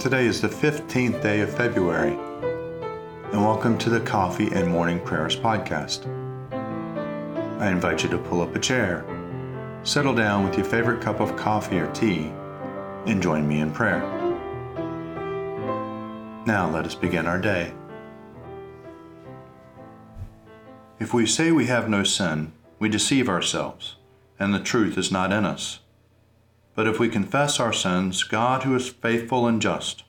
Today is the 15th day of February, and welcome to the Coffee and Morning Prayers podcast. I invite you to pull up a chair, settle down with your favorite cup of coffee or tea, and join me in prayer. Now let us begin our day. If we say we have no sin, we deceive ourselves, and the truth is not in us. But if we confess our sins, God, who is faithful and just,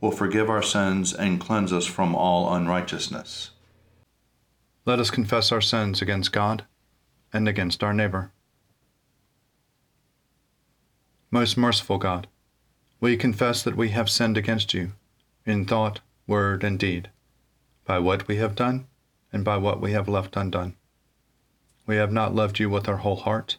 will forgive our sins and cleanse us from all unrighteousness. Let us confess our sins against God and against our neighbor. Most merciful God, we confess that we have sinned against you in thought, word, and deed, by what we have done and by what we have left undone. We have not loved you with our whole heart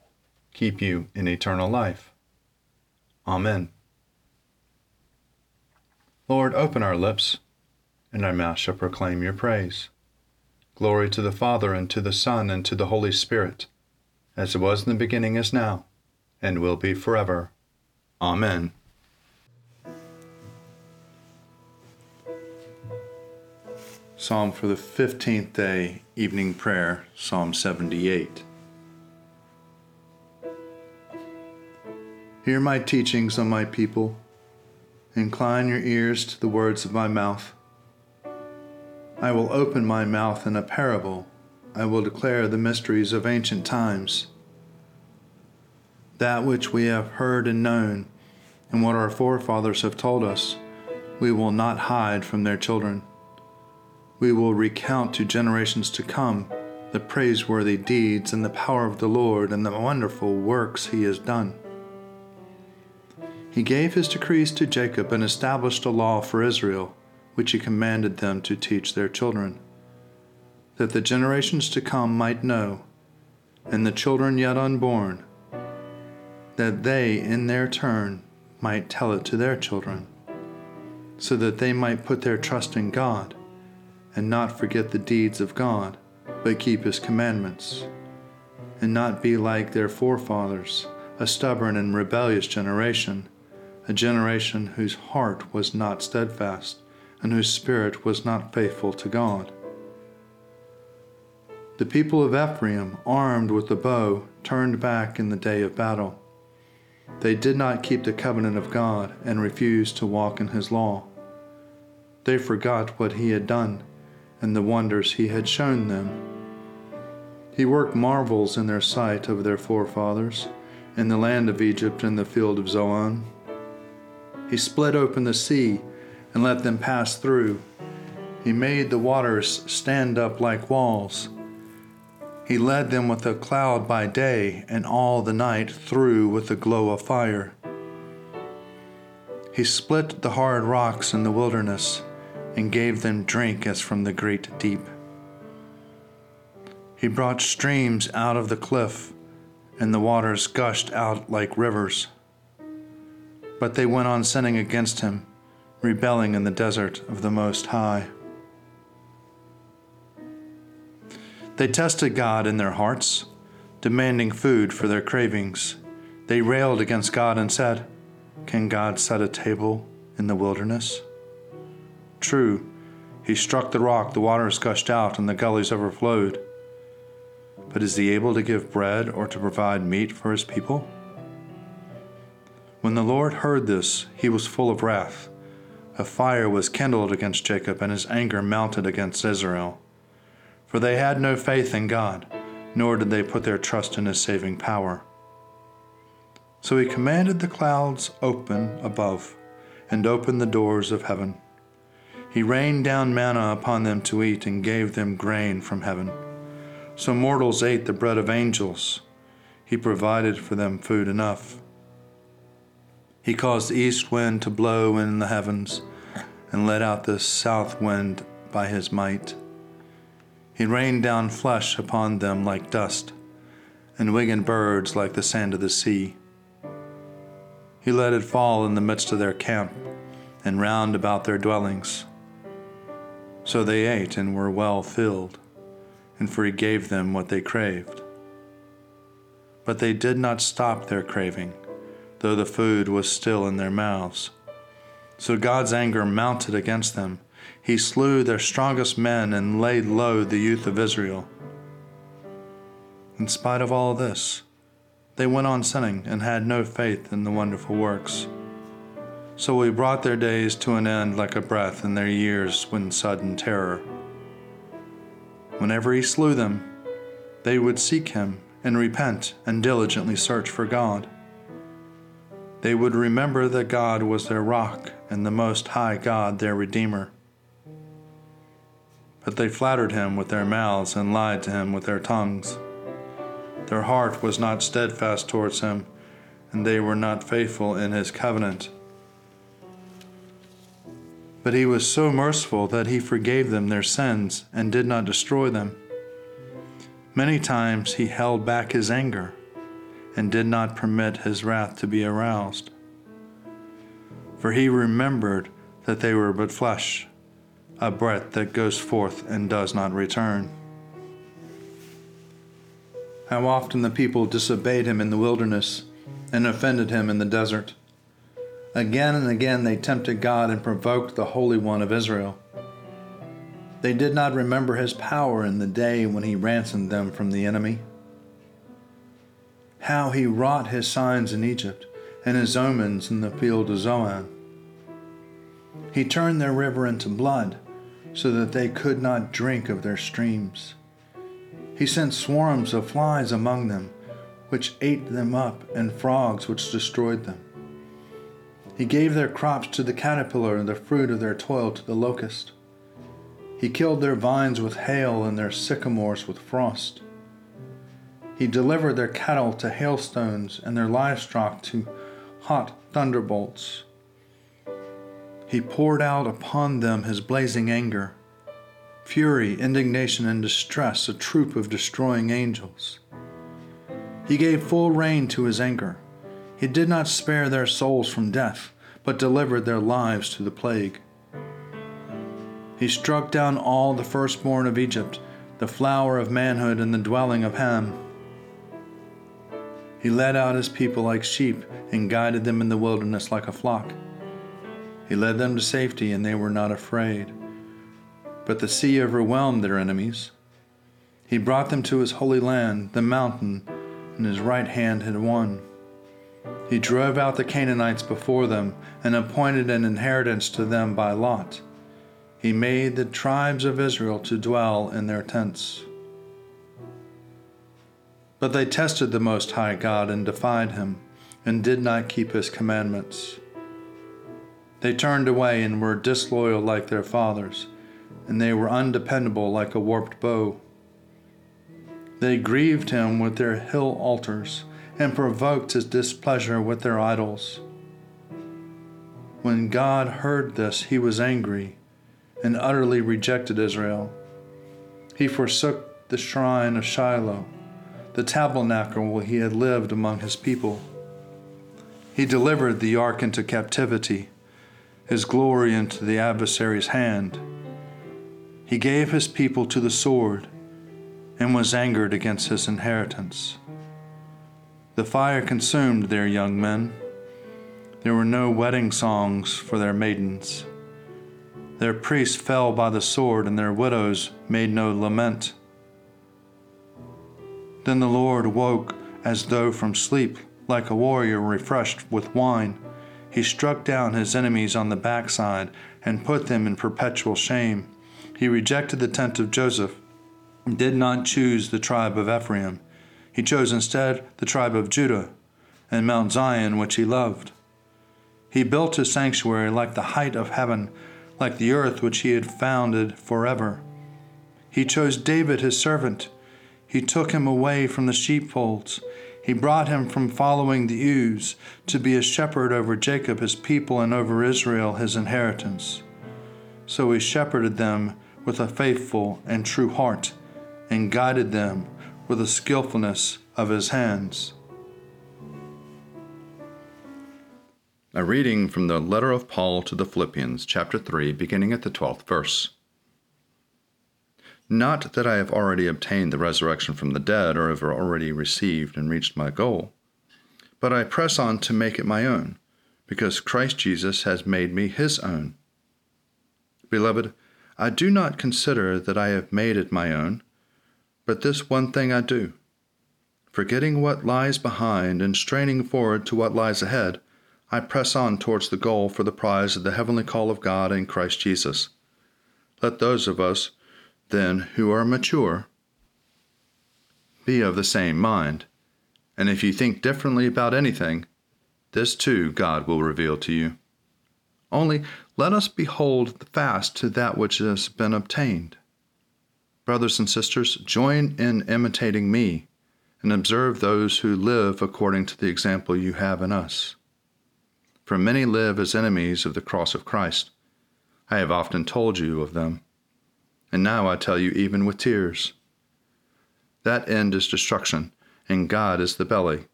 keep you in eternal life. Amen. Lord, open our lips, and our mouth shall proclaim your praise. Glory to the Father, and to the Son, and to the Holy Spirit, as it was in the beginning, is now, and will be forever. Amen. Psalm for the 15th day, evening prayer, Psalm 78. Hear my teachings, O my people. Incline your ears to the words of my mouth. I will open my mouth in a parable. I will declare the mysteries of ancient times. That which we have heard and known, and what our forefathers have told us, we will not hide from their children. We will recount to generations to come the praiseworthy deeds and the power of the Lord and the wonderful works he has done. He gave his decrees to Jacob and established a law for Israel, which he commanded them to teach their children, that the generations to come might know, and the children yet unborn, that they in their turn might tell it to their children, so that they might put their trust in God and not forget the deeds of God, but keep his commandments, and not be like their forefathers, a stubborn and rebellious generation a generation whose heart was not steadfast and whose spirit was not faithful to God. The people of Ephraim, armed with the bow, turned back in the day of battle. They did not keep the covenant of God and refused to walk in his law. They forgot what he had done and the wonders he had shown them. He worked marvels in their sight of their forefathers, in the land of Egypt and the field of Zoan. He split open the sea and let them pass through. He made the waters stand up like walls. He led them with a cloud by day, and all the night through with a glow of fire. He split the hard rocks in the wilderness and gave them drink as from the great deep. He brought streams out of the cliff, and the waters gushed out like rivers. But they went on sinning against him, rebelling in the desert of the Most High. They tested God in their hearts, demanding food for their cravings. They railed against God and said, Can God set a table in the wilderness? True, he struck the rock, the waters gushed out, and the gullies overflowed. But is he able to give bread or to provide meat for his people? When the Lord heard this, he was full of wrath. A fire was kindled against Jacob, and his anger mounted against Israel. For they had no faith in God, nor did they put their trust in his saving power. So he commanded the clouds open above, and opened the doors of heaven. He rained down manna upon them to eat, and gave them grain from heaven. So mortals ate the bread of angels. He provided for them food enough. He caused the east wind to blow in the heavens, and let out the south wind by his might. He rained down flesh upon them like dust, and winged birds like the sand of the sea. He let it fall in the midst of their camp, and round about their dwellings. So they ate and were well filled, and for he gave them what they craved. But they did not stop their craving, though the food was still in their mouths. So God's anger mounted against them. He slew their strongest men and laid low the youth of Israel. In spite of all this, they went on sinning and had no faith in the wonderful works. So he brought their days to an end like a breath, and their years when sudden terror. Whenever he slew them, they would seek him and repent and diligently search for God. They would remember that God was their rock and the Most High God their Redeemer. But they flattered him with their mouths and lied to him with their tongues. Their heart was not steadfast towards him, and they were not faithful in his covenant. But he was so merciful that he forgave them their sins and did not destroy them. Many times he held back his anger and did not permit his wrath to be aroused. For he remembered that they were but flesh, a breath that goes forth and does not return. How often the people disobeyed him in the wilderness and offended him in the desert. Again and again they tempted God and provoked the Holy One of Israel. They did not remember his power in the day when he ransomed them from the enemy. How he wrought his signs in Egypt and his omens in the field of Zoan. He turned their river into blood so that they could not drink of their streams. He sent swarms of flies among them, which ate them up, and frogs which destroyed them. He gave their crops to the caterpillar and the fruit of their toil to the locust. He killed their vines with hail and their sycamores with frost. He delivered their cattle to hailstones and their livestock to hot thunderbolts. He poured out upon them his blazing anger, fury, indignation, and distress, a troop of destroying angels. He gave full rein to his anger. He did not spare their souls from death, but delivered their lives to the plague. He struck down all the firstborn of Egypt, the flower of manhood in the dwelling of Ham. He led out his people like sheep and guided them in the wilderness like a flock. He led them to safety, and they were not afraid. But the sea overwhelmed their enemies. He brought them to his holy land, the mountain, and his right hand had won. He drove out the Canaanites before them and appointed an inheritance to them by lot. He made the tribes of Israel to dwell in their tents. But they tested the Most High God and defied him, and did not keep his commandments. They turned away and were disloyal like their fathers, and they were undependable like a warped bow. They grieved him with their hill altars, and provoked his displeasure with their idols. When God heard this, he was angry and utterly rejected Israel. He forsook the shrine of Shiloh, the tabernacle where he had lived among his people. He delivered the ark into captivity, his glory into the adversary's hand. He gave his people to the sword and was angered against his inheritance. The fire consumed their young men. There were no wedding songs for their maidens. Their priests fell by the sword, and their widows made no lament. Then the Lord woke as though from sleep, like a warrior refreshed with wine. He struck down his enemies on the backside and put them in perpetual shame. He rejected the tent of Joseph and did not choose the tribe of Ephraim. He chose instead the tribe of Judah and Mount Zion, which he loved. He built his sanctuary like the height of heaven like the earth which he had founded forever. He chose David his servant. He took him away from the sheepfolds. He brought him from following the ewes to be a shepherd over Jacob his people and over Israel his inheritance. So he shepherded them with a faithful and true heart, and guided them with the skillfulness of his hands. A reading from the letter of Paul to the Philippians, chapter 3, beginning at the 12th verse. Not that I have already obtained the resurrection from the dead or have already received and reached my goal, but I press on to make it my own, because Christ Jesus has made me his own. Beloved, I do not consider that I have made it my own, but this one thing I do. Forgetting what lies behind and straining forward to what lies ahead, I press on towards the goal for the prize of the heavenly call of God in Christ Jesus. Let those of us then who are mature be of the same mind. And if you think differently about anything, this too God will reveal to you. Only let us behold fast to that which has been obtained. Brothers and sisters, join in imitating me and observe those who live according to the example you have in us. For many live as enemies of the cross of Christ. I have often told you of them and now I tell you even with tears. That end is destruction, and God is the belly.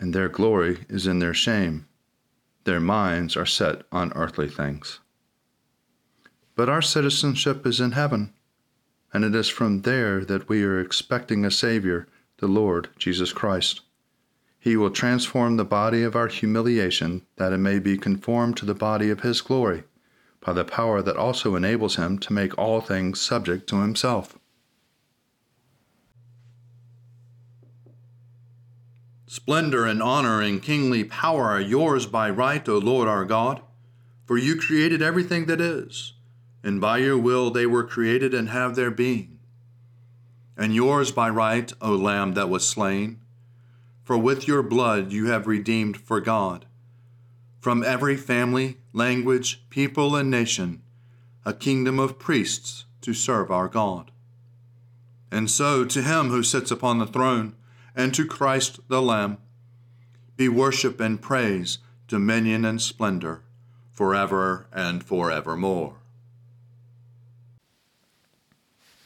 And their glory is in their shame. Their minds are set on earthly things. But our citizenship is in heaven, and it is from there that we are expecting a Savior, the Lord Jesus Christ. He will transform the body of our humiliation that it may be conformed to the body of His glory by the power that also enables him to make all things subject to himself. Splendor and honor and kingly power are yours by right, O Lord our God, for you created everything that is, and by your will they were created and have their being. And yours by right, O Lamb that was slain, for with your blood you have redeemed for God from every family, language, people, and nation, a kingdom of priests to serve our God. And so, to him who sits upon the throne, and to Christ the Lamb, be worship and praise, dominion and splendor, forever and forevermore.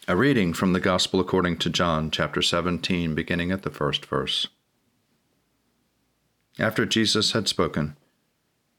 A reading from the Gospel according to John, chapter 17, beginning at the first verse. After Jesus had spoken,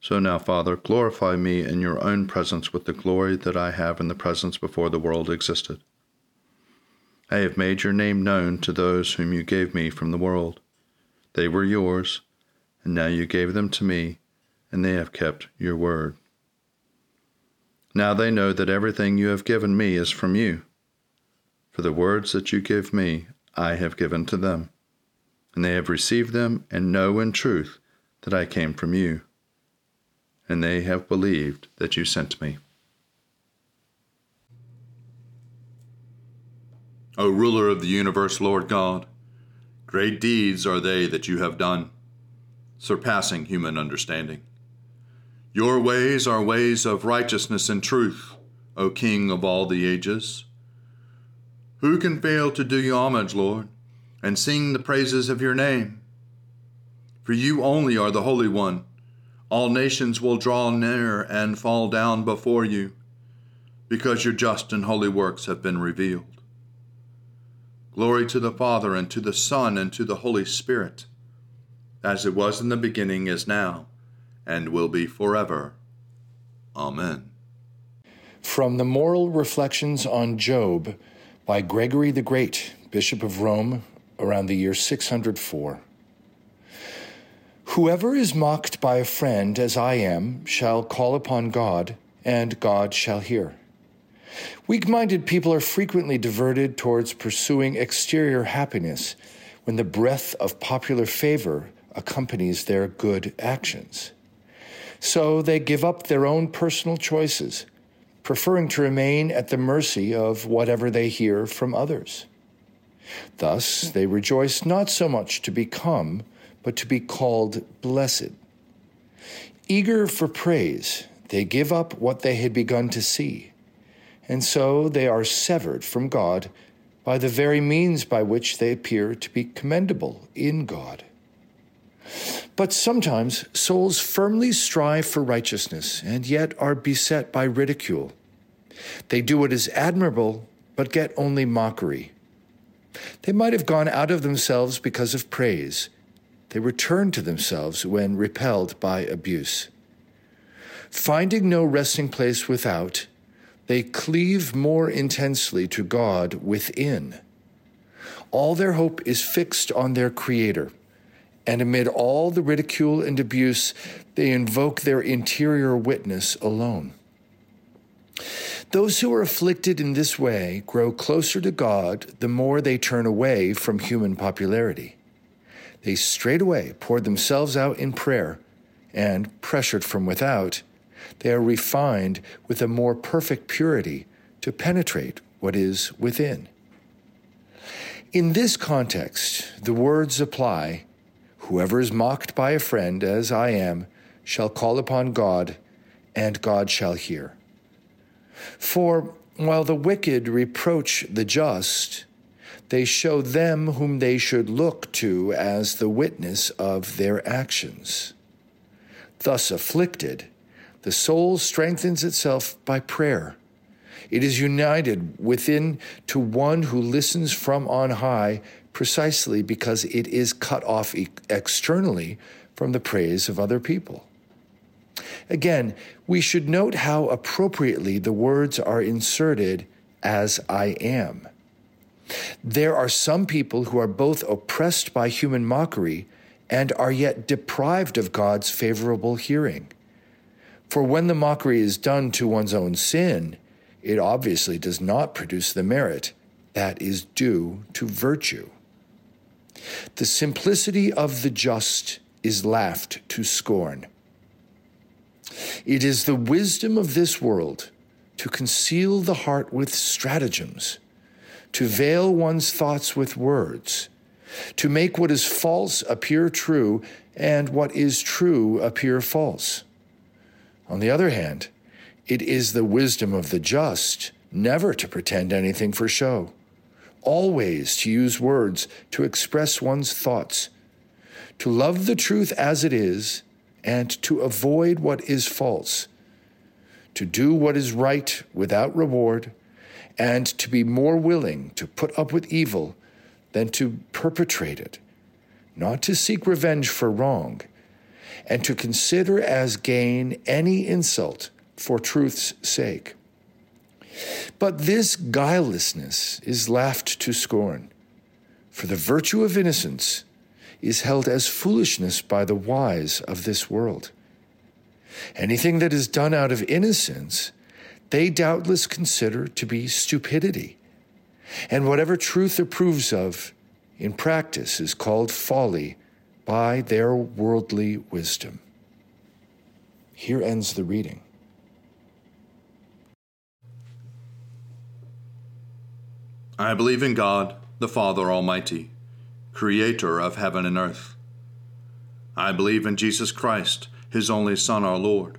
So now, Father, glorify me in your own presence with the glory that I have in the presence before the world existed. I have made your name known to those whom you gave me from the world. They were yours, and now you gave them to me, and they have kept your word. Now they know that everything you have given me is from you. For the words that you give me, I have given to them, and they have received them and know in truth that I came from you and they have believed that you sent me. O ruler of the universe, Lord God, great deeds are they that you have done, surpassing human understanding. Your ways are ways of righteousness and truth, O King of all the ages. Who can fail to do you homage, Lord, and sing the praises of your name? For you only are the Holy One all nations will draw near and fall down before you, because your just and holy works have been revealed. Glory to the Father, and to the Son, and to the Holy Spirit, as it was in the beginning, is now, and will be forever. Amen. From the Moral Reflections on Job by Gregory the Great, Bishop of Rome, around the year 604. Whoever is mocked by a friend, as I am, shall call upon God, and God shall hear. Weak minded people are frequently diverted towards pursuing exterior happiness when the breath of popular favor accompanies their good actions. So they give up their own personal choices, preferring to remain at the mercy of whatever they hear from others. Thus, they rejoice not so much to become, but to be called blessed. Eager for praise, they give up what they had begun to see, and so they are severed from God by the very means by which they appear to be commendable in God. But sometimes souls firmly strive for righteousness and yet are beset by ridicule. They do what is admirable, but get only mockery. They might have gone out of themselves because of praise. They return to themselves when repelled by abuse. Finding no resting place without, they cleave more intensely to God within. All their hope is fixed on their Creator, and amid all the ridicule and abuse, they invoke their interior witness alone. Those who are afflicted in this way grow closer to God the more they turn away from human popularity. They straightway poured themselves out in prayer, and, pressured from without, they are refined with a more perfect purity to penetrate what is within. In this context, the words apply Whoever is mocked by a friend, as I am, shall call upon God, and God shall hear. For while the wicked reproach the just, they show them whom they should look to as the witness of their actions. Thus afflicted, the soul strengthens itself by prayer. It is united within to one who listens from on high precisely because it is cut off externally from the praise of other people. Again, we should note how appropriately the words are inserted as I am. There are some people who are both oppressed by human mockery and are yet deprived of God's favorable hearing. For when the mockery is done to one's own sin, it obviously does not produce the merit that is due to virtue. The simplicity of the just is laughed to scorn. It is the wisdom of this world to conceal the heart with stratagems, to veil one's thoughts with words, to make what is false appear true and what is true appear false. On the other hand, it is the wisdom of the just never to pretend anything for show, always to use words to express one's thoughts, to love the truth as it is, and to avoid what is false, to do what is right without reward, and to be more willing to put up with evil than to perpetrate it, not to seek revenge for wrong and to consider as gain any insult for truth's sake. But this guilelessness is laughed to scorn, for the virtue of innocence is held as foolishness by the wise of this world. Anything that is done out of innocence, they doubtless consider to be stupidity. And whatever truth approves of, in practice is called folly by their worldly wisdom. Here ends the reading. I believe in God, the Father Almighty, creator of heaven and earth. I believe in Jesus Christ, his only Son, our Lord.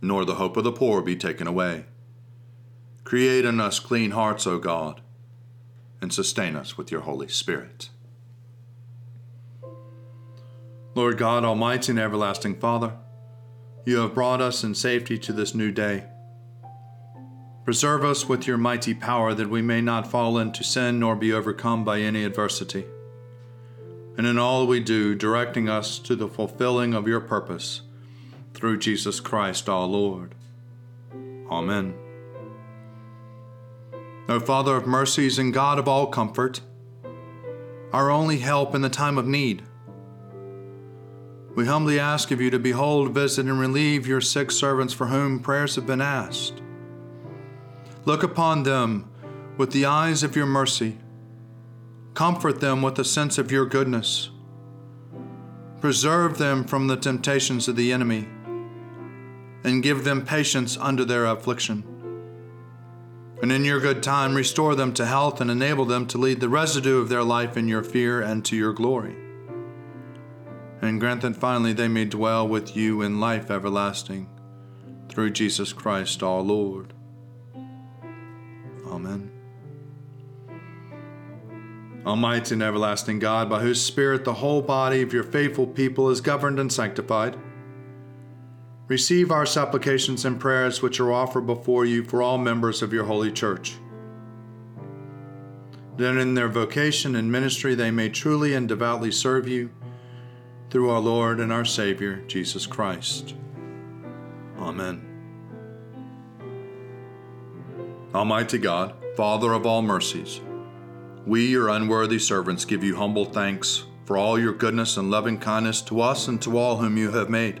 nor the hope of the poor be taken away. Create in us clean hearts, O God, and sustain us with your Holy Spirit. Lord God, Almighty and everlasting Father, you have brought us in safety to this new day. Preserve us with your mighty power that we may not fall into sin nor be overcome by any adversity and in all we do, directing us to the fulfilling of your purpose through Jesus Christ our Lord. Amen. O Father of mercies and God of all comfort, our only help in the time of need, we humbly ask of you to behold, visit, and relieve your sick servants for whom prayers have been asked. Look upon them with the eyes of your mercy Comfort them with a sense of your goodness. Preserve them from the temptations of the enemy, and give them patience under their affliction. And in your good time, restore them to health and enable them to lead the residue of their life in your fear and to your glory. And grant that finally they may dwell with you in life everlasting, through Jesus Christ our Lord. Amen. Almighty and everlasting God, by whose Spirit the whole body of your faithful people is governed and sanctified, receive our supplications and prayers which are offered before you for all members of your holy church. That in their vocation and ministry they may truly and devoutly serve you through our Lord and our Savior, Jesus Christ. Amen. Almighty God, Father of all mercies, we, your unworthy servants, give you humble thanks for all your goodness and loving kindness to us and to all whom you have made.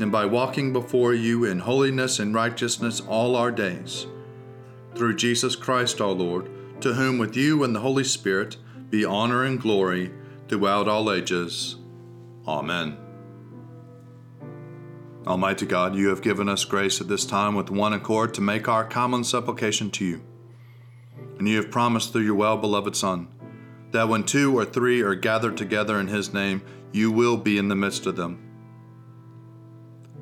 and by walking before you in holiness and righteousness all our days. Through Jesus Christ our Lord, to whom with you and the Holy Spirit be honor and glory throughout all ages. Amen. Almighty God, you have given us grace at this time with one accord to make our common supplication to you and you have promised through your well beloved Son that when two or three are gathered together in his name, you will be in the midst of them.